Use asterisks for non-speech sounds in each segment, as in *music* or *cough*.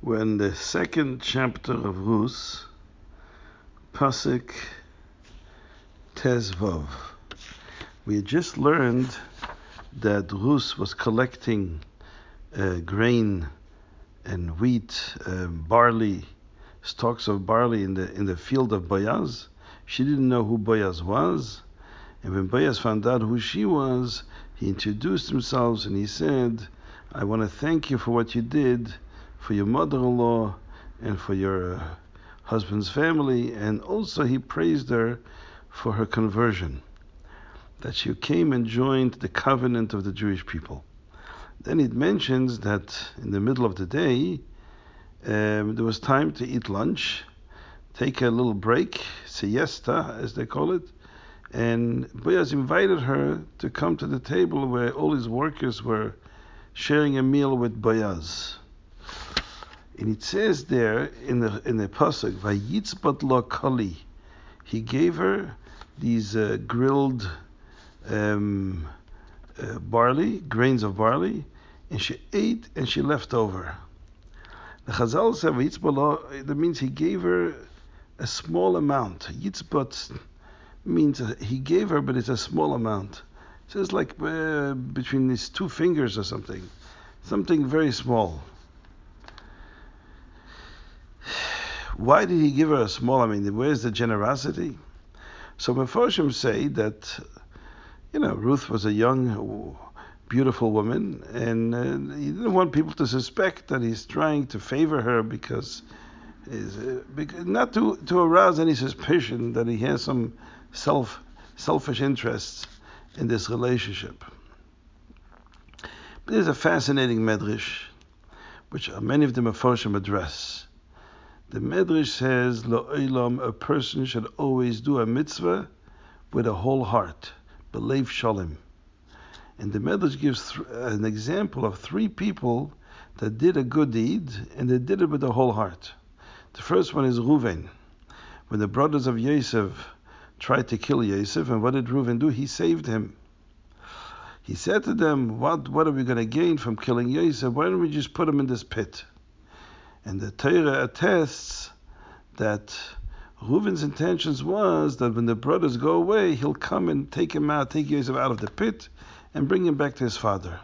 We're in the second chapter of Rus, Pasuk Tezvov. We had just learned that Rus was collecting uh, grain and wheat, um, barley, stalks of barley in the in the field of Boaz. She didn't know who Boaz was, and when Boaz found out who she was, he introduced himself and he said, "I want to thank you for what you did." For your mother-in-law and for your uh, husband's family, and also he praised her for her conversion, that she came and joined the covenant of the Jewish people. Then it mentions that in the middle of the day, um, there was time to eat lunch, take a little break, siesta, as they call it, and Boaz invited her to come to the table where all his workers were sharing a meal with Boaz. And it says there in the in the pasuk, "Vayitzbat lo kali," he gave her these uh, grilled um, uh, barley, grains of barley, and she ate and she left over. The Chazal said, "Vayitzbat lo," that means he gave her a small amount. Yitzbat means he gave her, but it's a small amount. It says like uh, between his two fingers or something, something very small. Why did he give her a small? I mean, where's the generosity? So Mefoshim say that, you know, Ruth was a young, beautiful woman, and uh, he didn't want people to suspect that he's trying to favor her because, uh, because not to, to arouse any suspicion that he has some self selfish interests in this relationship. But there's a fascinating medrash, which many of the Mefoshim address. The Medrash says, Lo'olam, a person should always do a mitzvah with a whole heart, believe shalom. And the Medrash gives th- an example of three people that did a good deed and they did it with a whole heart. The first one is Reuven. When the brothers of Yosef tried to kill Yosef, and what did Reuven do? He saved him. He said to them, What, what are we going to gain from killing Yosef? Why don't we just put him in this pit? And the Torah attests that Reuven's intentions was that when the brothers go away, he'll come and take him out, take Yosef out of the pit, and bring him back to his father.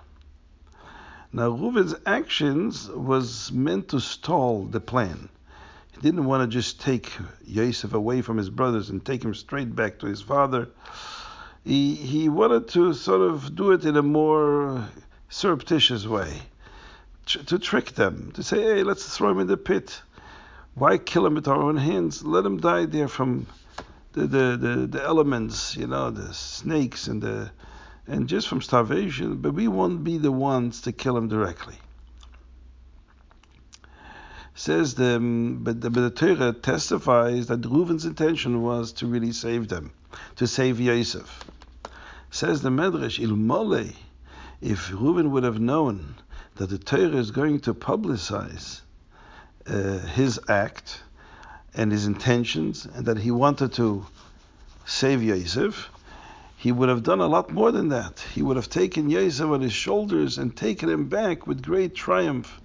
Now Reuven's actions was meant to stall the plan. He didn't want to just take Yosef away from his brothers and take him straight back to his father. He he wanted to sort of do it in a more surreptitious way to trick them, to say, hey, let's throw him in the pit. Why kill him with our own hands? Let him die there from the, the, the, the elements, you know, the snakes and the and just from starvation, but we won't be the ones to kill him directly. Says the um, but the, but the Torah testifies that Reuven's intention was to really save them, to save Yosef. Says the Medrash, Ilmole, if Reuven would have known that the Torah is going to publicize uh, his act and his intentions, and that he wanted to save Yosef, he would have done a lot more than that. He would have taken Yosef on his shoulders and taken him back with great triumph.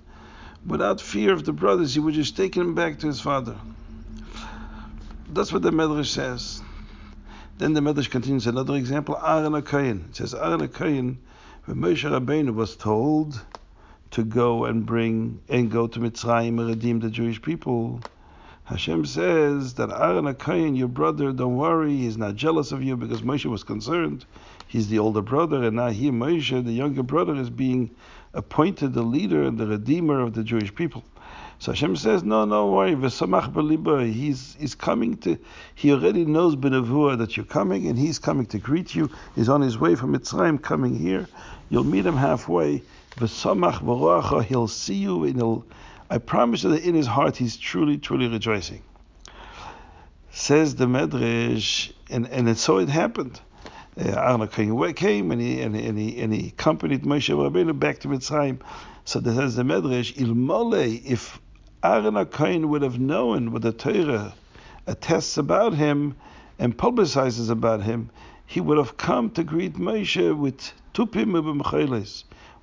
Without fear of the brothers, he would just take him back to his father. That's what the Medrash says. Then the Medrash continues another example, Aaron HaKoyin. It says Aaron HaKoyin, when Moshe Rabbeinu was told to go and bring and go to Mitzrayim and redeem the Jewish people. Hashem says that Aaron HaKoyin, your brother, don't worry, he's not jealous of you because Moshe was concerned. He's the older brother, and now he, Moshe, the younger brother, is being appointed the leader and the redeemer of the Jewish people. So Hashem says, no, no worry, b'liba. He's he's coming to. He already knows b'nevuah that you're coming, and he's coming to greet you. He's on his way from Mitzrayim, coming here. You'll meet him halfway. V'samach b'roacha. He'll see you, and he'll. I promise you that in his heart he's truly, truly rejoicing. Says the Medrash, and and so it happened. Uh, came and he and, and he and he accompanied Moshe Rabbeinu back to Mitzrayim. So this says the Medrash, if Aaron HaKoyin would have known what the Torah attests about him and publicizes about him, he would have come to greet Moshe with tupim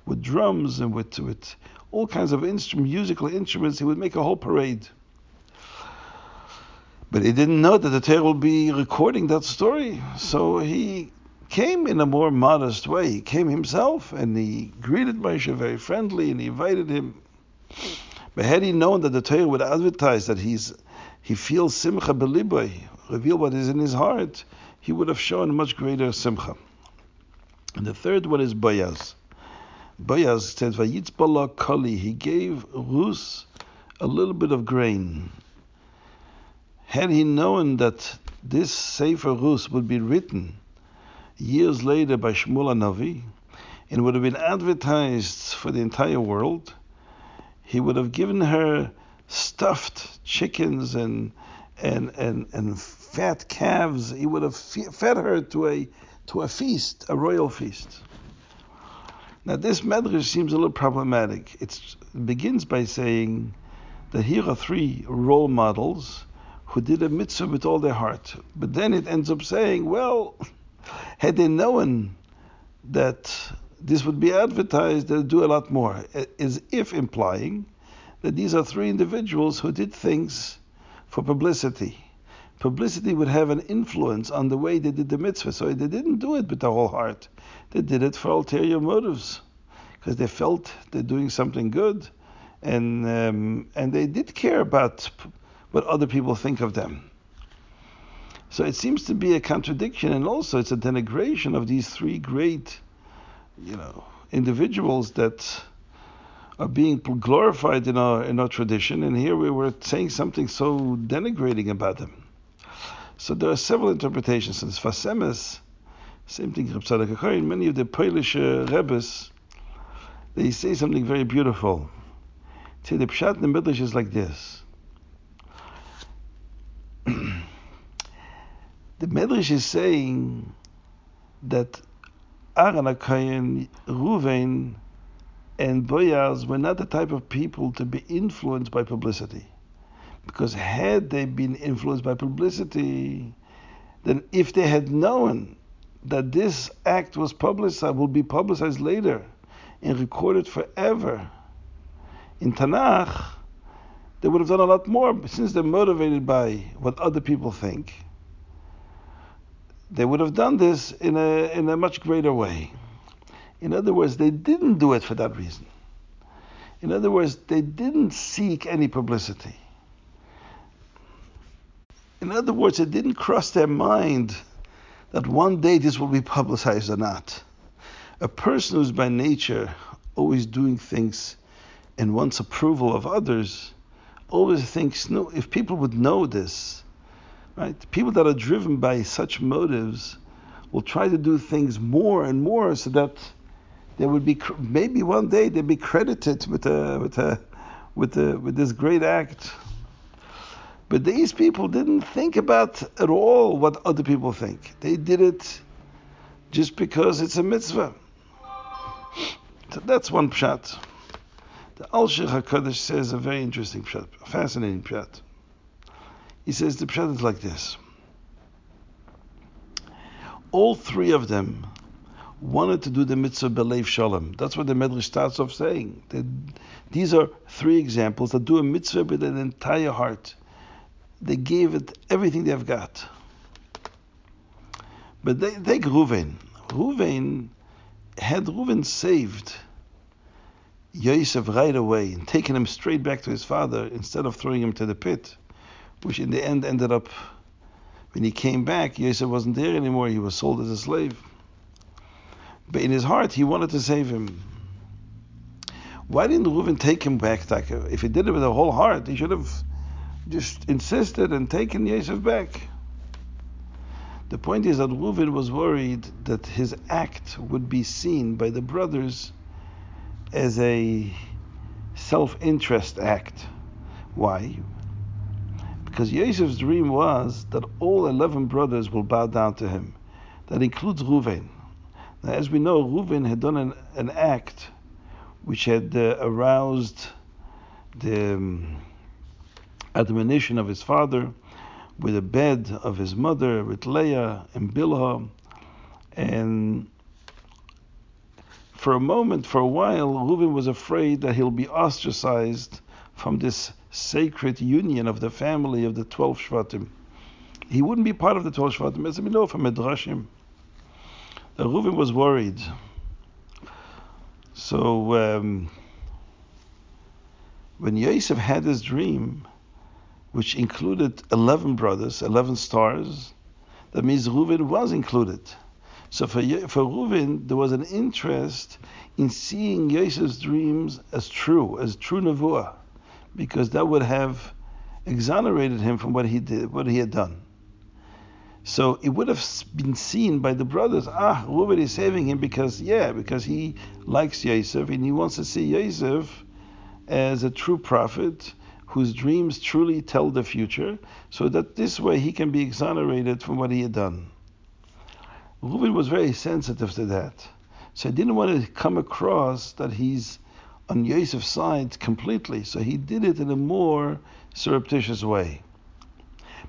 with drums and with with all kinds of instrument, musical instruments. He would make a whole parade. But he didn't know that the Torah will be recording that story. So he came in a more modest way. He came himself and he greeted Moshe very friendly and he invited him. But had he known that the Torah would advertise that he's he feels simcha beliboy, reveal what is in his heart, he would have shown much greater simcha. And the third one is Boaz. Boaz said, Vayitzbala kali, he gave Rus a little bit of grain. Had he known that this Sefer Rus would be written years later by Shmuel Navi and would have been advertised for the entire world, he would have given her stuffed chickens and and and and fat calves. He would have fed her to a to a feast, a royal feast. Now this medrash seems a little problematic. It begins by saying that here are three role models who did a mitzvah with all their heart. But then it ends up saying, well, *laughs* had they known that this would be advertised, they'd do a lot more, as if implying that these are three individuals who did things for publicity. Publicity would have an influence on the way they did the mitzvah, so they didn't do it with their whole heart. They did it for ulterior motives, because they felt they're doing something good, and um, and they did care about what other people think of them. So it seems to be a contradiction, and also it's a denigration of these three great, you know, individuals that are being glorified in our in our tradition, and here we were saying something so denigrating about them. So there are several interpretations. And Sfas Emes, same thing, in many of the Polish uh, Rebbes, they say something very beautiful. See, the Pshat in the Midrash is like this. *clears throat* The Medrash is saying that Aaron HaKayin, Ruvain, and Boaz were not the type of people to be influenced by publicity. Because had they been influenced by publicity, then if they had known that this act was publicized, will be publicized later and recorded forever in Tanakh, they would have done a lot more since they're motivated by what other people think they would have done this in a, in a much greater way. In other words, they didn't do it for that reason. In other words, they didn't seek any publicity. In other words, it didn't cross their mind that one day this will be publicized or not. A person who's by nature always doing things and wants approval of others always thinks, no, if people would know this, Right? People that are driven by such motives will try to do things more and more so that they would be maybe one day they'd be credited with a with a with a with this great act. But these people didn't think about at all what other people think. They did it just because it's a mitzvah. So that's one pshat. The Alshich HaKadosh says a very interesting pshat, a fascinating pshat. He says the pshat is like this. All three of them wanted to do the mitzvah belev shalom. That's what the Medrash starts off saying. That these are three examples that do a mitzvah with an entire heart. They gave it everything they've got. But they take Ruvain. Ruvain had Ruvain saved Yosef right away and taken him straight back to his father instead of throwing him to the pit which in the end ended up, when he came back, Yosef wasn't there anymore, he was sold as a slave. But in his heart, he wanted to save him. Why didn't Reuven take him back, Taka? If he did it with a whole heart, he should have just insisted and taken Yosef back. The point is that Reuven was worried that his act would be seen by the brothers as a self-interest act. Why? Because Yosef's dream was that all 11 brothers will bow down to him. That includes Reuven. Now, as we know, Reuven had done an, an act which had uh, aroused the um, admonition of his father with the bed of his mother, with Leah and Bilhah. And for a moment, for a while, Reuven was afraid that he'll be ostracized from this sacred union of the family of the 12 Shvatim. He wouldn't be part of the 12 Shvatim, as we know from Midrashim. Reuven was worried. So um, when Yosef had his dream, which included 11 brothers, 11 stars, that means Reuven was included. So for, for Reuven, there was an interest in seeing Yosef's dreams as true, as true nevuah, because that would have exonerated him from what he did, what he had done. So it would have been seen by the brothers, ah, Reuven is saving him because, yeah, because he likes Yosef and he wants to see Yosef as a true prophet whose dreams truly tell the future, so that this way he can be exonerated from what he had done. Reuven was very sensitive to that. So he didn't want to come across that he's on Yosef's side completely. So he did it in a more surreptitious way.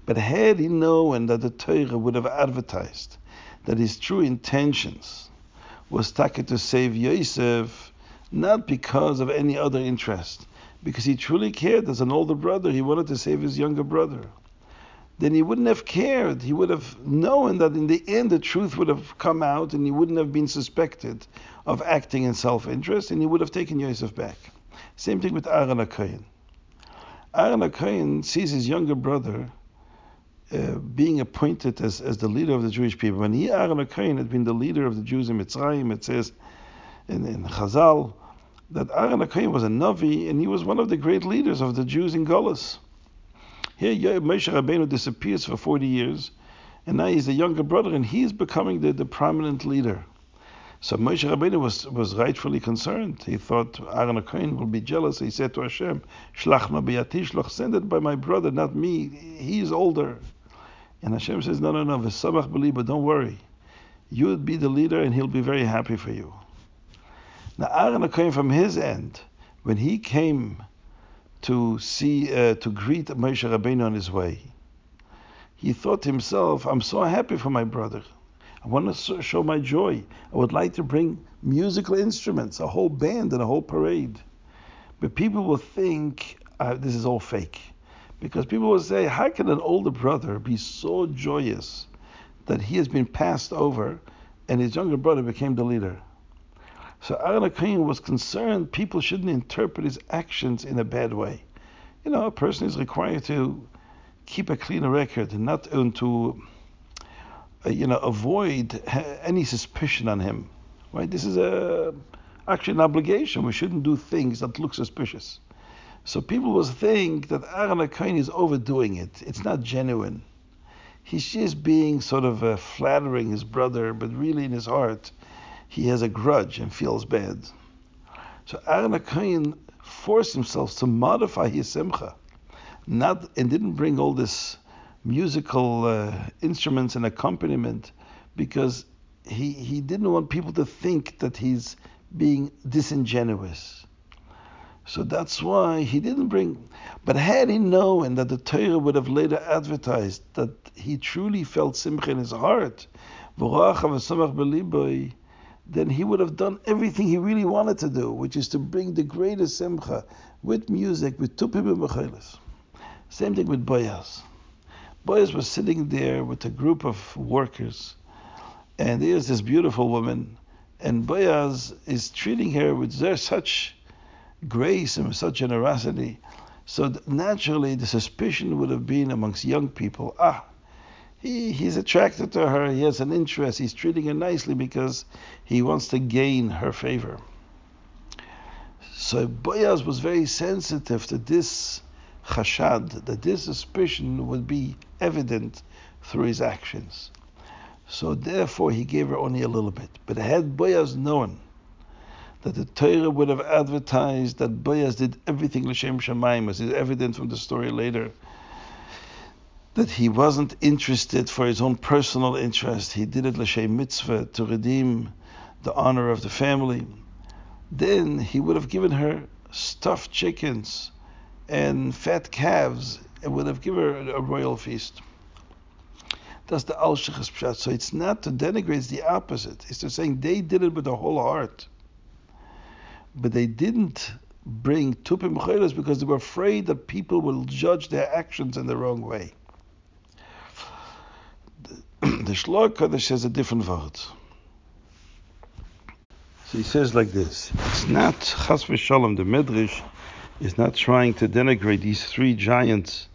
But had he known that the Torah would have advertised that his true intentions was to save Yosef, not because of any other interest, because he truly cared as an older brother, he wanted to save his younger brother then he wouldn't have cared. He would have known that in the end the truth would have come out and he wouldn't have been suspected of acting in self interest and he would have taken Yosef back. Same thing with Aaron HaKohen. Aaron HaKohen sees his younger brother uh, being appointed as, as the leader of the Jewish people. When he, Aaron HaKohen, had been the leader of the Jews in Mitzrayim, it says in, in Chazal that Aaron HaKohen was a Navi and he was one of the great leaders of the Jews in Golis. Here, Moshe Rabbeinu disappears for 40 years, and now he's the younger brother, and he's becoming the, the prominent leader. So Moshe Rabbeinu was, was rightfully concerned. He thought Aaron Cohen will be jealous. He said to Hashem, Shlach ma send it by my brother, not me. He's older. And Hashem says, no, no, no, v'samach believe, don't worry. You would be the leader, and he'll be very happy for you. Now Aaron Cohen, from his end, when he came to see uh, to greet Moshe Rabbeinu on his way. He thought to himself, "I'm so happy for my brother. I want to show my joy. I would like to bring musical instruments, a whole band, and a whole parade." But people will think uh, this is all fake, because people will say, "How can an older brother be so joyous that he has been passed over, and his younger brother became the leader?" So Aaron HaKohen was concerned people shouldn't interpret his actions in a bad way. You know, a person is required to keep a clean record and not to, uh, you know, avoid any suspicion on him. Right? This is a actually an obligation. We shouldn't do things that look suspicious. So people will think that Aaron HaKohen is overdoing it. It's not genuine. He's just being sort of uh, flattering his brother, but really in his heart, he has a grudge and feels bad. So Aaron HaKohen forced himself to modify his simcha, not and didn't bring all this musical uh, instruments and accompaniment because he he didn't want people to think that he's being disingenuous. So that's why he didn't bring. But had he known that the Torah would have later advertised that he truly felt simcha in his heart, then he would have done everything he really wanted to do, which is to bring the greatest simcha with music, with tupim and mechelis. Same thing with Boyas. Boyas was sitting there with a group of workers, and there's this beautiful woman, and Boyas is treating her with such grace and such generosity. So naturally, the suspicion would have been amongst young people, ah, he, he's attracted to her, he has an interest, he's treating her nicely because he wants to gain her favor. So Boaz was very sensitive to this chashad, that this suspicion would be evident through his actions. So therefore he gave her only a little bit. But had Boaz known that the Torah would have advertised that Boaz did everything l'shem shamayim, as is evident from the story later, that he wasn't interested for his own personal interest. He did it l'shem mitzvah to redeem the honor of the family. Then he would have given her stuffed chickens and fat calves and would have given her a royal feast. That's the al pshat. So it's not to denigrate, it's the opposite. It's to saying they did it with their whole heart. but they didn't bring tupim because they were afraid that people will judge their actions in the wrong way. The Shloah Kodesh has a different word. So he says like this: It's not Chas v'Shalom. The Medrash is not trying to denigrate these three giants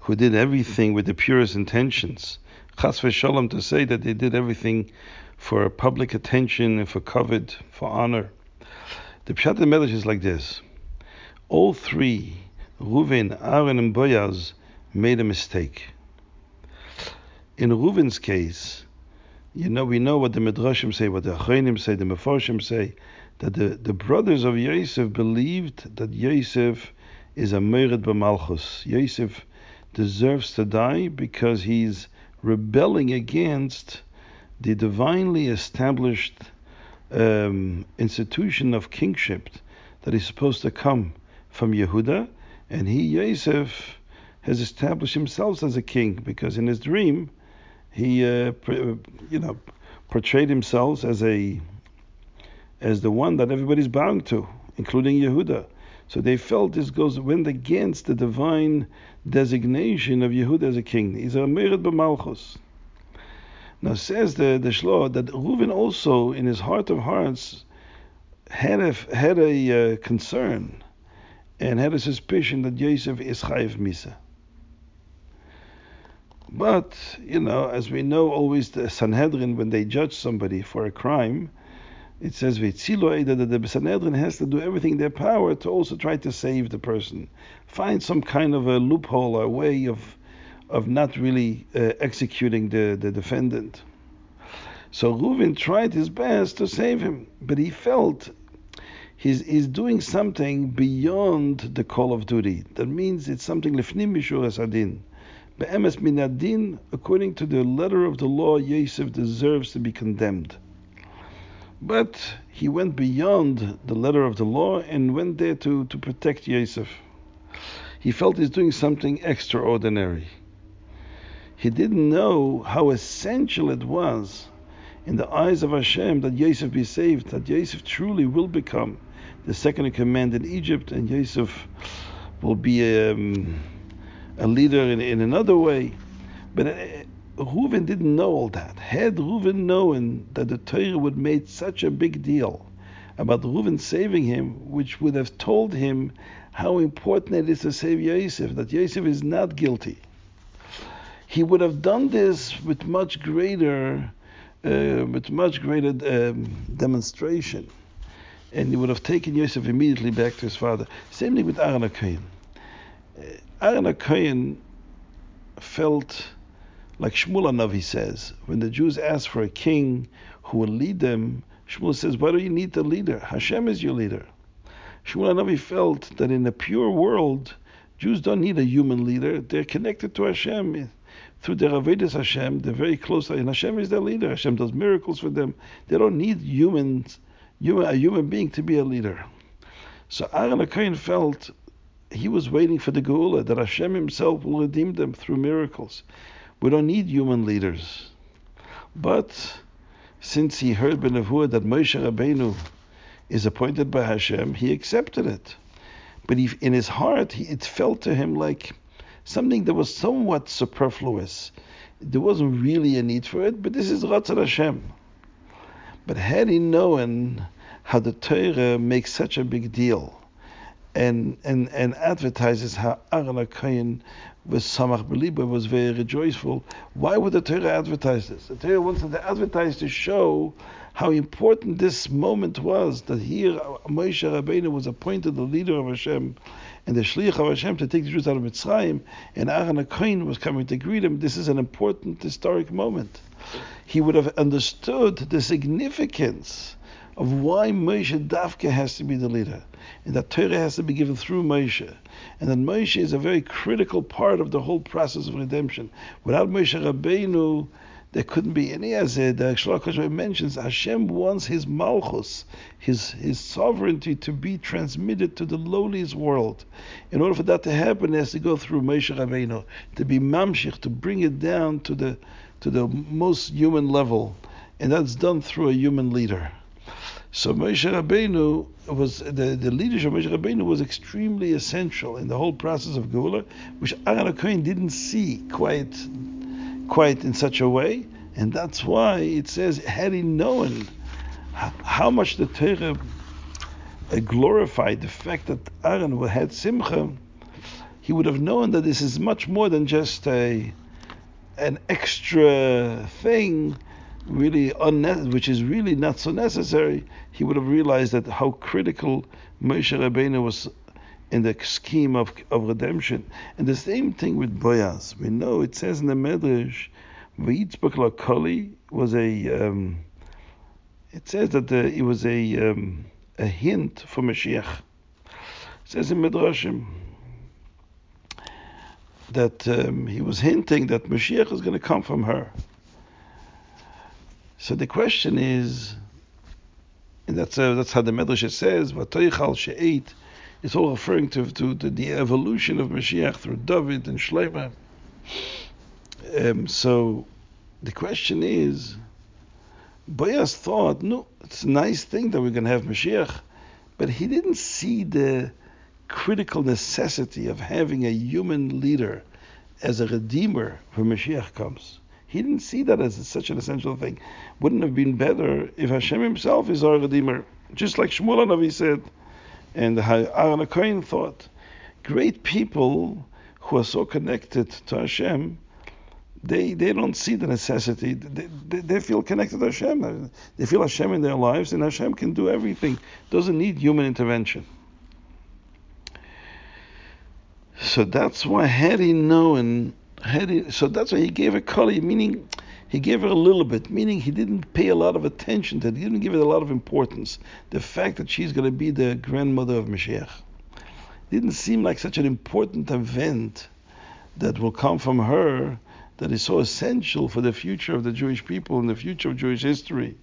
who did everything with the purest intentions. Chas v'Shalom to say that they did everything for public attention and for covet, for honor. The Pshat of the Medrash is like this: All three, Reuven, Aaron, and Boaz, made a mistake. In Reuven's case, you know, we know what the Midrashim say, what the Achronim say, the Mefarshim say, that the, the brothers of Yosef believed that Yosef is a Mered b'malchus. Yosef deserves to die because he's rebelling against the divinely established um, institution of kingship that is supposed to come from Yehuda, and he, Yosef, has established himself as a king because in his dream he, uh, you know, portrayed himself as a as the one that everybody's bowing to, including Yehuda. So they felt this goes went against the divine designation of Yehuda as a king. He's a merid b'malchus. Now says the the Shloah that Reuven also, in his heart of hearts, had a had a uh, concern and had a suspicion that Yosef is chayiv misa. But, you know, as we know, always the Sanhedrin, when they judge somebody for a crime, it says that the Sanhedrin has to do everything in their power to also try to save the person, find some kind of a loophole or a way of of not really uh, executing the, the defendant. So Reuven tried his best to save him, but he felt he's, he's doing something beyond the call of duty. That means it's something lefnim mishur adin. Be'emes minadin, according to the letter of the law, Yosef deserves to be condemned. But he went beyond the letter of the law and went there to, to protect Yosef. He felt he's doing something extraordinary. He didn't know how essential it was in the eyes of Hashem that Yosef be saved, that Yosef truly will become the second in command in Egypt, and Yosef will be a. Um, a leader in, in another way. But uh, Reuven didn't know all that. Had Reuven known that the Torah would make such a big deal about Reuven saving him, which would have told him how important it is to save Yosef, that Yosef is not guilty, he would have done this with much greater, uh, with much greater um, demonstration, and he would have taken Yosef immediately back to his father. Same thing with Aaron Akain. Aaron HaKohen felt like Shmuel Navi says, when the Jews ask for a king who will lead them, Shmuel says, why do you need the leader? Hashem is your leader. Shmuel Navi felt that in a pure world, Jews don't need a human leader. They're connected to Hashem. Through their Avedis Hashem, they're very close, and Hashem is their leader. Hashem does miracles for them. They don't need humans, human, a human being to be a leader. So Aaron HaKohen felt he was waiting for the Geula, that Hashem himself will redeem them through miracles. We don't need human leaders. But since he heard Benavua that Moshe Rabbeinu is appointed by Hashem, he accepted it. But in his heart, he, it felt to him like something that was somewhat superfluous. There wasn't really a need for it, but this is Ratzon Hashem. But had he known how the Torah makes such a big deal, and and and advertises how Aaron HaKohen was samach beliba was very rejoiceful. Why would the Torah advertise this? The Torah wants to advertise to show how important this moment was that here Moshe Rabbeinu was appointed the leader of Hashem and the shliach of Hashem to take the Jews out of Mitzrayim, and Aaron HaKohen was coming to greet him. This is an important historic moment. He would have understood the significance of why Moshe Davka has to be the leader and that Torah has to be given through Moshe, and that Moshe is a very critical part of the whole process of redemption. Without Moshe Rabbeinu, there couldn't be any as the Shlach mentions. Hashem wants His malchus, His His sovereignty, to be transmitted to the lowliest world. In order for that to happen, it has to go through Moshe Rabbeinu to be mamshich, to bring it down to the to the most human level, and that's done through a human leader. So Moshe Rabbeinu was the, the leadership of Moshe Rabbeinu was extremely essential in the whole process of Geula, which Aaron Cohen didn't see quite quite in such a way, and that's why it says had he known how much the Torah uh, glorified the fact that Aaron had Simcha, he would have known that this is much more than just a an extra thing really unne- which is really not so necessary, he would have realized that how critical Moshe Rabbeinu was in the scheme of, of redemption. And the same thing with Boaz. We know it says in the Medrash, V'itzbak Kali was a. Um, it says that the, it was a um, a hint for Mashiach. It says in Midrashim that um, he was hinting that Mashiach is going to come from her. So the question is, and that's uh, that's how the Medrash says, "Vatoichal she'eit." It's all referring to, to, the evolution of Mashiach through David and Shlomo. Um, so the question is, Boaz thought, no, it's a nice thing that we're going to have Mashiach, but he didn't see the critical necessity of having a human leader as a redeemer when Mashiach comes. He didn't see that as such an essential thing. Wouldn't have been better if Hashem Himself is our Redeemer, just like Shmuel Navi said, and Aaron Cohen thought. Great people who are so connected to Hashem, they they don't see the necessity. They, they, they, feel connected to Hashem. They feel Hashem in their lives, and Hashem can do everything. Doesn't need human intervention. So that's why known he, so that's why he gave her kali, meaning he gave her a little bit, meaning he didn't pay a lot of attention to it. He didn't give it a lot of importance. The fact that she's going to be the grandmother of Mashiach didn't seem like such an important event that will come from her that is so essential for the future of the Jewish people and the future of Jewish history.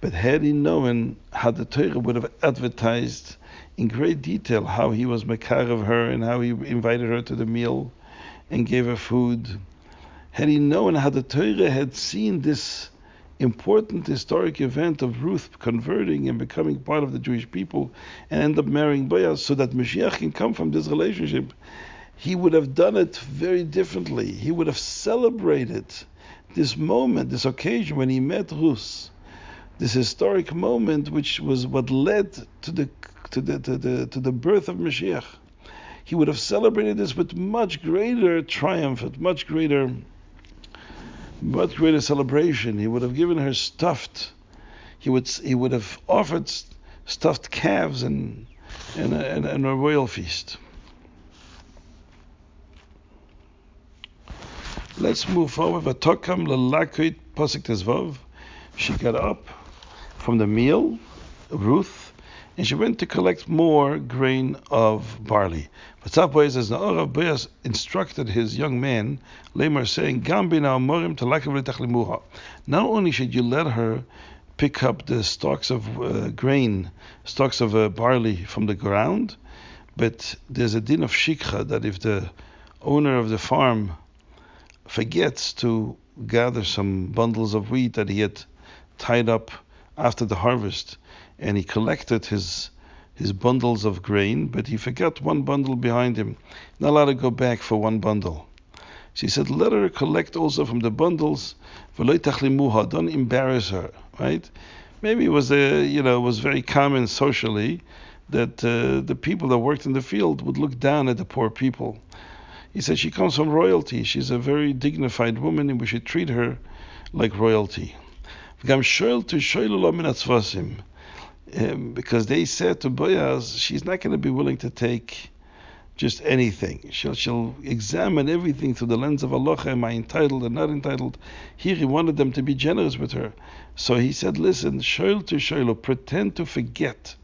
But had he known how the Torah would have advertised in great detail how he was Makar of her and how he invited her to the meal and gave her food. Had he known how the Torah had seen this important historic event of Ruth converting and becoming part of the Jewish people and end up marrying Boaz so that Mashiach can come from this relationship, he would have done it very differently. He would have celebrated this moment, this occasion when he met Ruth, this historic moment which was what led to the to the to the, to the birth of Mashiach he would have celebrated this with much greater triumph, with much greater, much greater celebration. He would have given her stuffed. He would he would have offered stuffed calves and and a, and, and a royal feast. Let's move forward. Vatokam lelakuit pasuk tezvav. She got up from the meal, Ruth, and she went to collect more grain of barley. But Boaz says, Naorav Boaz instructed his young man, Lamar, saying, Not only should you let her pick up the stalks of uh, grain, stalks of uh, barley from the ground, but there's a din of shikha that if the owner of the farm forgets to gather some bundles of wheat that he had tied up after the harvest, and he collected his his bundles of grain, but he forgot one bundle behind him. Not allowed to go back for one bundle. She said, let her collect also from the bundles. Don't embarrass her, right? Maybe it was a, you know, was very common socially that uh, the people that worked in the field would look down at the poor people. He said she comes from royalty. She's a very dignified woman, and we should treat her like royalty um, because they said to Boaz, she's not going to be willing to take just anything. She'll, she'll examine everything through the lens of halacha. Am I entitled and not entitled? Here he wanted them to be generous with her. So he said, listen, shoil to shoilo, pretend to forget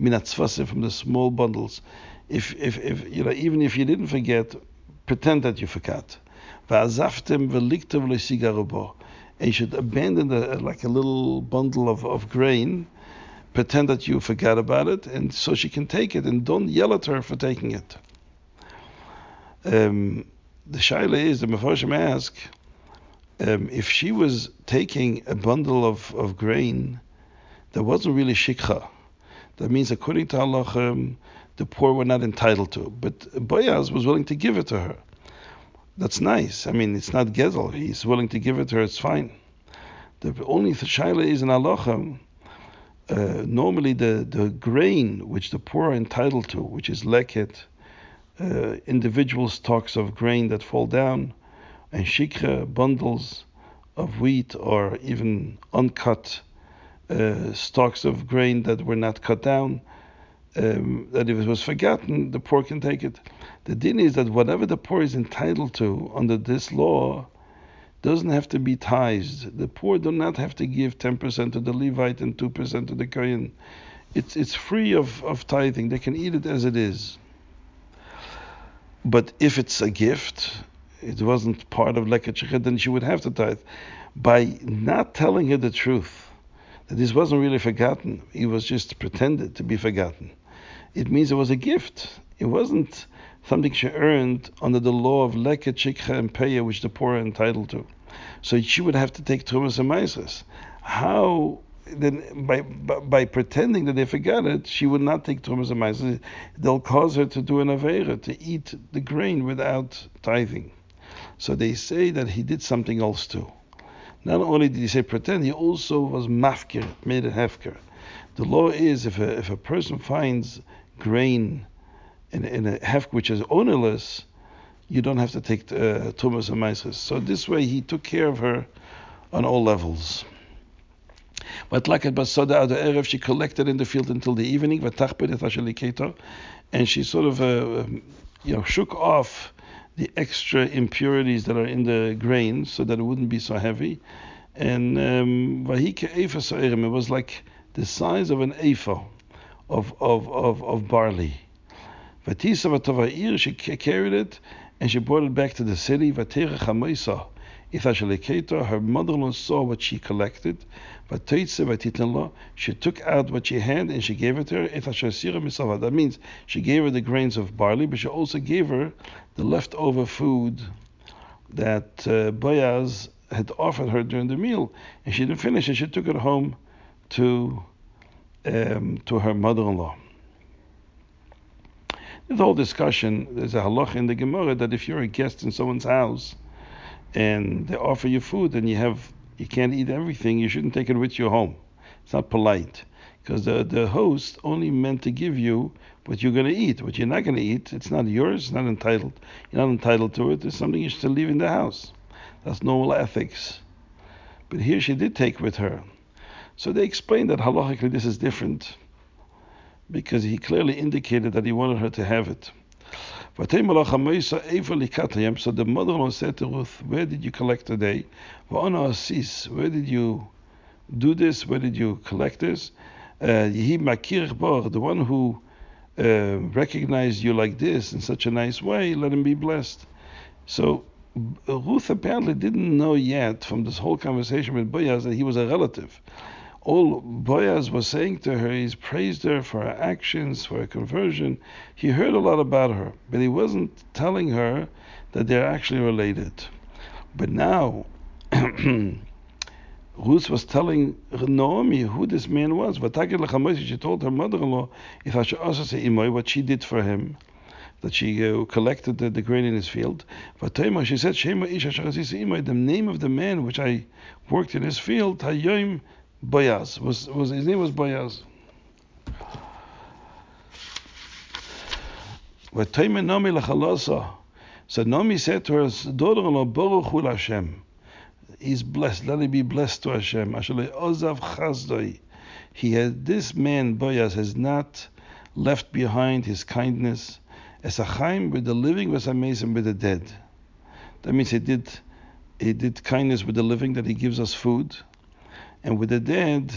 minatzvasim from the small bundles. If, if, if, you know, even if you didn't forget, pretend that you forgot. And you should abandon the, like a little bundle of, of grain pretend that you forgot about it, and so she can take it, and don't yell at her for taking it. Um, the shaila is the Mefarshim ask um, if she was taking a bundle of, of grain that wasn't really shikha. That means, according to halacha, um, the poor were not entitled to. But Boaz was willing to give it to her. That's nice. I mean, it's not Gezel. He's willing to give it to her. It's fine. The only shaila is in halacha. Uh, normally, the, the grain which the poor are entitled to, which is leket, uh, individual stalks of grain that fall down, and shikha, bundles of wheat, or even uncut uh, stalks of grain that were not cut down, um, that if it was forgotten, the poor can take it. The din is that whatever the poor is entitled to under this law doesn't have to be tithed. The poor do not have to give 10% to the Levite and 2% to the Kohen. It's, it's free of, of tithing. They can eat it as it is. But if it's a gift, it wasn't part of Leket then she would have to tithe. By not telling her the truth, that this wasn't really forgotten. it was just pretended to be forgotten. It means it was a gift. It wasn't something she earned under the law of leket, shikha, and peya, which the poor are entitled to. So she would have to take trumas and maizes. How then by, by, by pretending that they forgot it, she would not take trumas and maizes. They'll cause her to do an avera, to eat the grain without tithing. So they say that he did something else too. Not only did he say pretend, he also was mafkir, made a hefker. The law is if a, if a person finds grain in, in a hefker which is ownerless, you don't have to take uh, trumas and maizes. So this way he took care of her on all levels. But like at Basada Ad Erev, she collected in the field until the evening, and she sort of uh, um, you know shook off the extra impurities that are in the grain so that it wouldn't be so heavy. And um, it was like the size of an ephah of, of, of, of barley. She carried it and she brought it back to the city. Her mother-in-law saw what she collected. She took out what she had and she gave it to her. That means she gave her the grains of barley, but she also gave her the leftover food that uh, Boaz had offered her during the meal, and she didn't finish it. She took it home to um, to her mother-in-law. The whole discussion, there's a halach in the Gemara that if you're a guest in someone's house and they offer you food and you have you can't eat everything, you shouldn't take it with you home. It's not polite because the, the host only meant to give you what you're going to eat. What you're not going to eat, it's not yours, it's not entitled. You're not entitled to it. It's something you should leave in the house. That's normal ethics. But here she did take with her. So they explained that halachically this is different because he clearly indicated that he wanted her to have it. So the mother-in-law said to Ruth, Where did you collect today? Where did you do this? Where did you collect this? Uh, the one who uh, recognized you like this in such a nice way, let him be blessed. So Ruth apparently didn't know yet from this whole conversation with Boaz that he was a relative. All Boaz was saying to her, he's praised her for her actions, for her conversion. He heard a lot about her, but he wasn't telling her that they're actually related. But now *clears throat* Ruth was telling Naomi who this man was. She told her mother-in-law what she did for him, that she uh, collected the, the, grain in his field. She said, the name of the man which I worked in his field, Boaz, was, was his name was Boaz. So Naomi said to her daughter-in-law, Baruch Hashem he's blessed. Let him be blessed to Hashem. He had this man Boaz has not left behind his kindness. As a with the living, was amazing with the dead. That means he did he did kindness with the living that he gives us food, and with the dead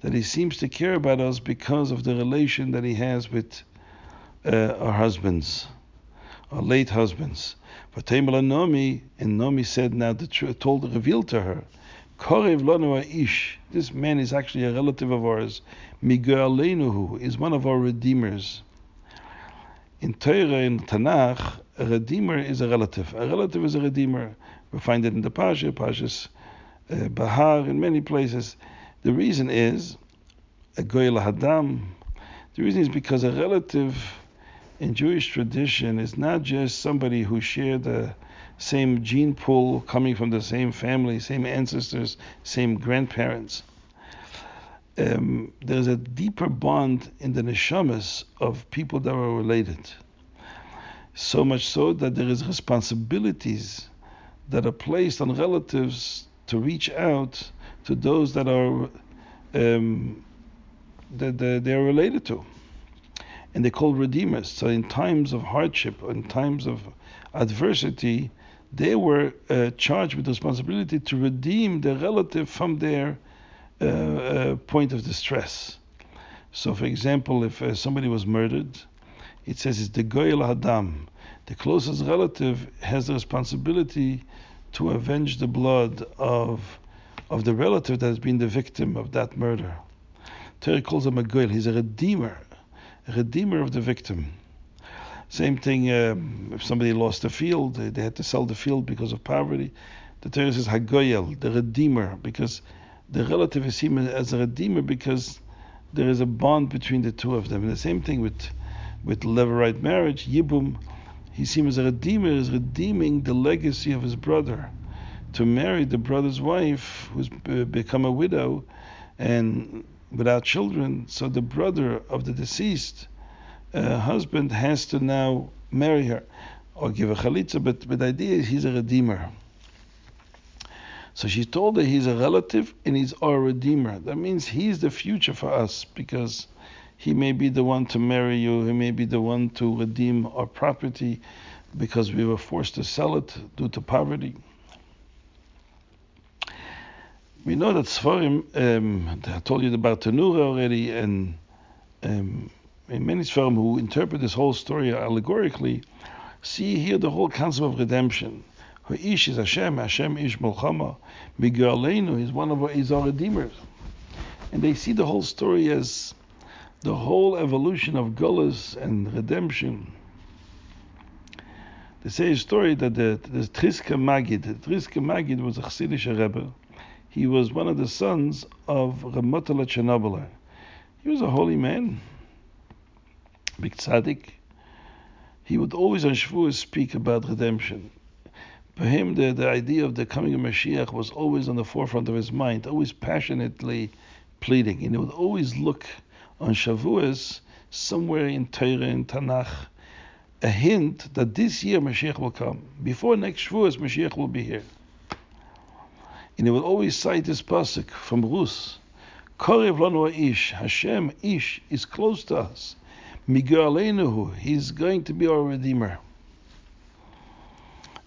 that he seems to care about us because of the relation that he has with uh, our husbands, our late husbands. Vatemela Nomi, and Nomi said now the truth, told, revealed to her, Korev Lanu Ish, this man is actually a relative of ours. Migualenuhu is one of our redeemers. In Torah, in Tanakh, a redeemer is a relative. A relative is a redeemer. We find it in the Pasha, Pasha's uh, Bahar, in many places. The reason is a goy hadam. The reason is because a relative in Jewish tradition is not just somebody who shared the same gene pool, coming from the same family, same ancestors, same grandparents. Um, there's a deeper bond in the neshamas of people that are related. So much so that there is responsibilities that are placed on relatives to reach out to those that are um, that they are related to. And they're called redeemers. So in times of hardship, in times of adversity, they were uh, charged with the responsibility to redeem their relative from their uh, uh, point of distress. So, for example, if uh, somebody was murdered, it says it's the Goyel Hadam. The closest relative has the responsibility to avenge the blood of of the relative that has been the victim of that murder. Torah calls him a Goyel. He's a redeemer, a redeemer of the victim. Same thing um, if somebody lost a field, they, they, had to sell the field because of poverty. The Torah says Hagoyel, the redeemer, because the relative is seen as a redeemer because there is a bond between the two of them. And the same thing with with levirate marriage, Yibum, he seen as a redeemer, is redeeming the legacy of his brother. To marry the brother's wife, who's become a widow and without children, so the brother of the deceased uh, husband has to now marry her or give a chalitza, but, but the idea is he's a redeemer. So she told her he's a relative and he's our redeemer. That means he's the future for us because he may be the one to marry you, he may be the one to redeem our property because we were forced to sell it due to poverty. We know that Sfarim, um, I told you about Tanura already, and um, in many Sfarim who interpret this whole story allegorically, see here the whole concept of redemption. Ish is Hashem, Hashem Ish Mulchama, Miguelenu is one of our, is our redeemers. And they see the whole story as the whole evolution of Gullus and redemption. They say a story that the, the Triska Magid, the Triska Magid was a Chassidish Rebbe. He was one of the sons of Reb Motele Chernobyl. He was a holy man, big tzaddik, he would always on Shavuos speak about redemption. For him, the, the idea of the coming of Mashiach was always on the forefront of his mind, always passionately pleading. And he would always look on Shavuos, somewhere in Torah and Tanakh, a hint that this year Mashiach will come. Before next Shavuos, Mashiach will be here. And he would always cite this pasuk from Rus. Korev lanu ish, Hashem ish is close to us. Migualenuhu, he's going to be our Redeemer.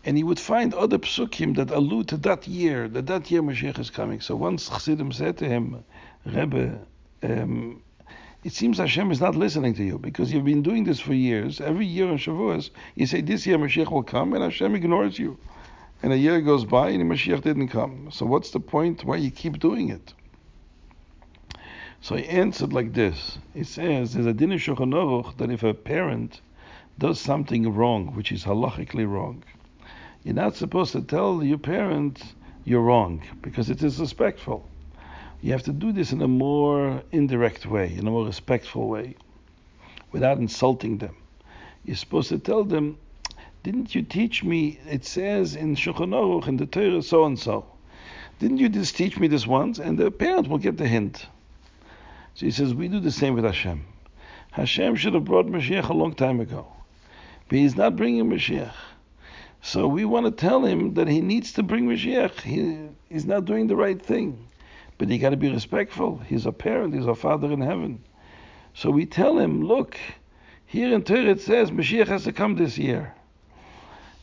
And he would find other psukim that allude to that year, that that year Mashiach is coming. So once Chassidim said to him, Rebbe, um, it seems Hashem is not listening to you because you've been doing this for years. Every year on Shavuos, you say this year Mashiach will come, and Hashem ignores you. And a year goes by and Mashiach didn't come. So what's the point why you keep doing it? So he answered like this. He says, there's a din in that if a parent does something wrong, which is halachically wrong, you're not supposed to tell your parent you're wrong because it is disrespectful. You have to do this in a more indirect way, in a more respectful way, without insulting them. You're supposed to tell them, didn't you teach me, it says in Shulchan Aruch, in the Torah, so and so. Didn't you just teach me this once? And the parent will get the hint. So he says, we do the same with Hashem. Hashem should have brought Mashiach a long time ago. But he's not bringing Mashiach. So we want to tell him that he needs to bring Mashiach. He, he's not doing the right thing. But he got to be respectful. He's a parent, he's a father in heaven. So we tell him, look, here in Torah it says Mashiach has to come this year.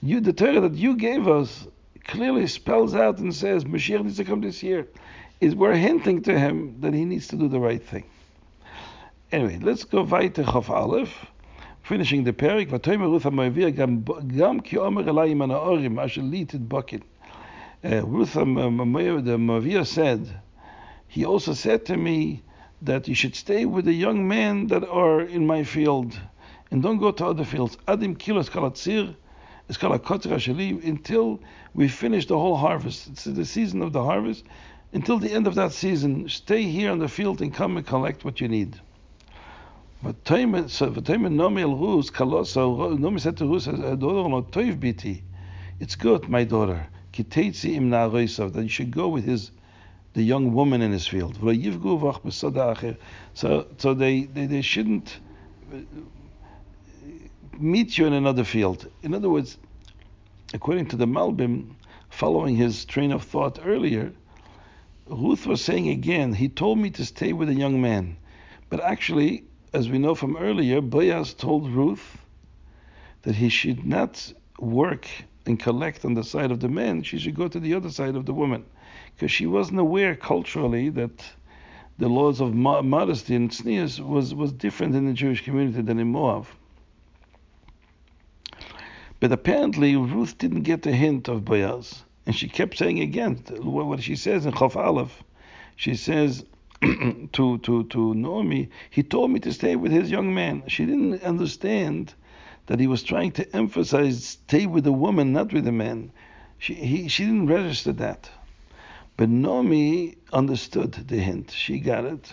You, the Torah that you gave us clearly spells out and says Mashiach needs to come this year is we're hinting to him that he needs to do the right thing. Anyway, let's go weiter Chof Aleph. Finishing the perik, v'toimer Ruth HaMoavir gam ki omer. Uh, said, he also said to me that you should stay with the young men that are in my field and don't go to other fields. Adim kilos kalatzir, until we finish the whole harvest. It's the season of the harvest, until the end of that season, stay here on the field and come and collect what you need. But Nomi Rus, Nomi said to Rus. It's good, my daughter, that you should go with his the young woman in his field. So, so they, they, they shouldn't uh, meet you in another field. In other words, according to the Malbim, following his train of thought earlier, Ruth was saying again, he told me to stay with a young man. But actually, as we know from earlier, Boaz told Ruth that he should not work and collect on the side of the man, she should go to the other side of the woman. Because she wasn't aware culturally that the laws of modesty and tznius was, was different in the Jewish community than in Moab. But apparently Ruth didn't get the hint of Boaz. And she kept saying again what she says in Chaf Aleph. She says *clears throat* to, to, to Naomi, he told me to stay with his young man. She didn't understand that he was trying to emphasize stay with a woman, not with a man. She, he, she didn't register that. But Naomi understood the hint. She got it.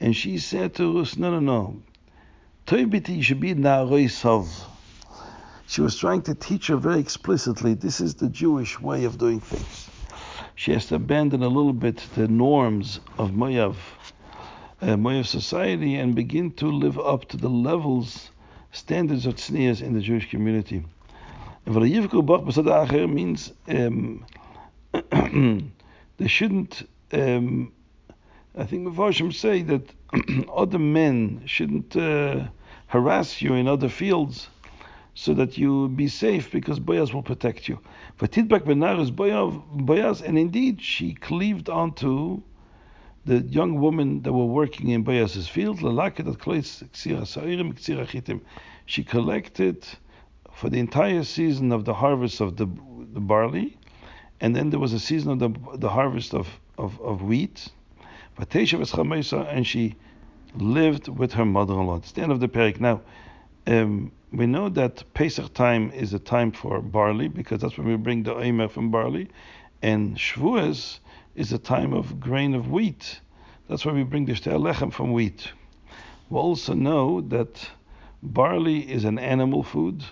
And she said to us, no, no, no. Toibiti should be Sav. She was trying to teach her very explicitly this is the Jewish way of doing things. She has to abandon a little bit the norms of Moav, uh, society and begin to live up to the levels, standards of tznius in the Jewish community. And means um, *clears throat* they shouldn't. Um, I think Meforshim say that *clears throat* other men shouldn't uh, harass you in other fields so that you be safe because Boaz will protect you. Vatidbak benar is Boaz, and indeed she cleaved onto the young women that were working in Boaz's field. She collected for the entire season of the harvest of the, the barley, and then there was a season of the, the harvest of, of, of wheat. And she lived with her mother-in-law. It's the end of the parak. Now, um, we know that Pesach time is a time for barley because that's when we bring the Omer from barley, and Shavuos is a time of grain of wheat. That's why we bring the Shtei Lechem from wheat. We also know that barley is an animal food,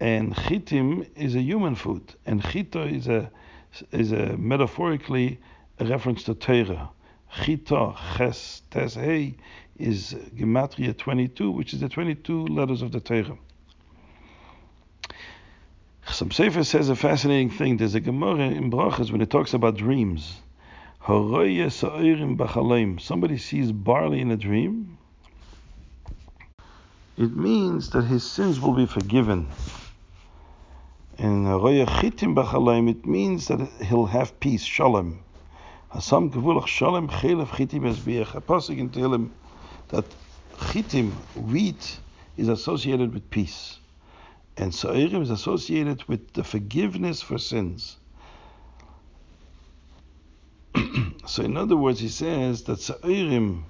and chitim is a human food, and chito is a is a metaphorically a reference to Torah. Chito ches, tes, hey is Gematria 22, which is the 22 letters of the Torah. Some Sefer says a fascinating thing. There's a Gemara in Brachas when it talks about dreams. Somebody sees barley in a dream. It means that his sins will be forgiven. And royach chitim bchalayim it means that he'll have peace, shalom. Hasam gevulach shalom chelev chitim esbiach. A pasuk in Tehillim that chitim, wheat, is associated with peace. And sa'irim is associated with the forgiveness for sins. *clears throat* so in other words, he says that sa'irim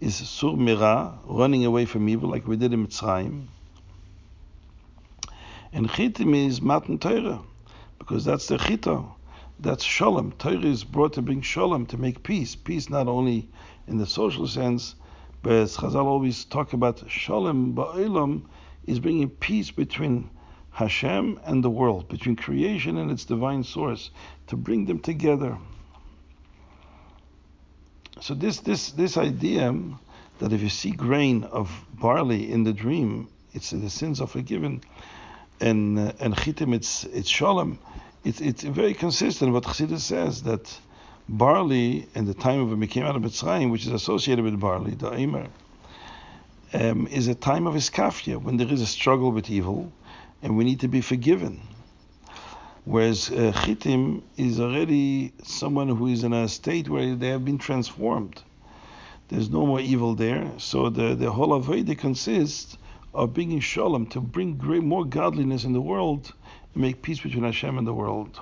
is sur mira, running away from evil, like we did in Mitzrayim. And chitim is matan Torah, because that's the chita. That's shalom. Torah is brought to bring shalom, to make peace. Peace not only in the social sense, but as Chazal always talk about Shalom Ba'ilam is bringing peace between Hashem and the world, between creation and its divine source, to bring them together. So this this this idea that if you see grain of barley in the dream, it's the sins are forgiven, and and chitim it's it's shalom. It's it's very consistent. What Chassidus says that barley in the time of when we came out of Mitzrayim, which is associated with barley, the um, is a time of iskafia, when there is a struggle with evil, and we need to be forgiven. Whereas uh, chitim is already someone who is in a state where they have been transformed. There's no more evil there. So the, the whole Aveda consists of being in shalom, to bring great, more godliness in the world and make peace between Hashem and the world.